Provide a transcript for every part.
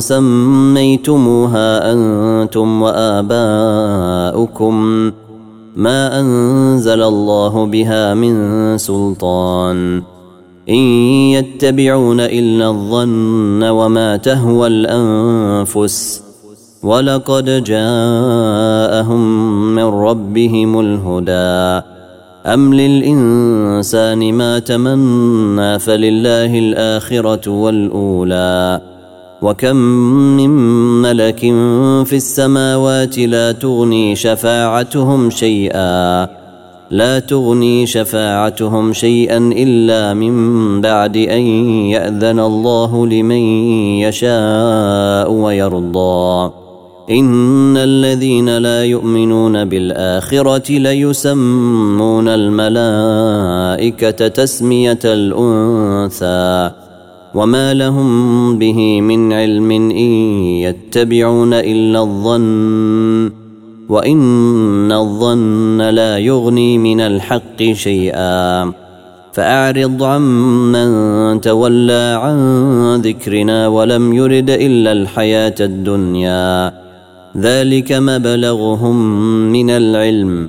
سميتموها أنتم وآباؤكم ما أنزل الله بها من سلطان إن يتبعون إلا الظن وما تهوى الأنفس ولقد جاءهم من ربهم الهدى أم للإنسان ما تمنى فلله الآخرة والأولى وكم من ملك في السماوات لا تغني شفاعتهم شيئا لا تغني شفاعتهم شيئا الا من بعد ان ياذن الله لمن يشاء ويرضى. ان الذين لا يؤمنون بالاخره ليسمون الملائكه تسميه الانثى. وما لهم به من علم ان يتبعون الا الظن وان الظن لا يغني من الحق شيئا فاعرض عمن تولى عن ذكرنا ولم يرد الا الحياة الدنيا ذلك مبلغهم من العلم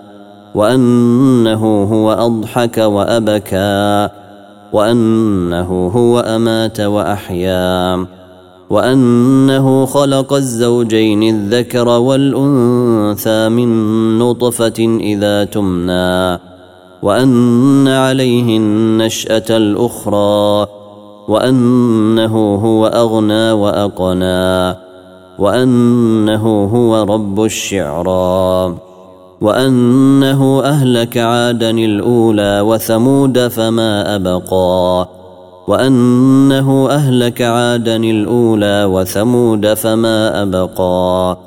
وأنه هو أضحك وأبكى وأنه هو أمات وأحيا وأنه خلق الزوجين الذكر والأنثى من نطفة إذا تمنى وأن عليه النشأة الأخرى وأنه هو أغنى وأقنى وأنه هو رب الشعرى. وأنه أهلك عادا الأولى وثمود فما أبقى. وأنه أهلك عادا الأولى وثمود فما أبقى.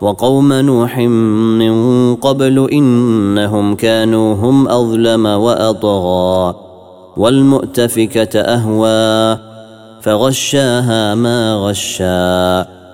وقوم نوح من قبل إنهم كانوا هم أظلم وأطغى. والمؤتفكة أهوى فغشاها ما غشا.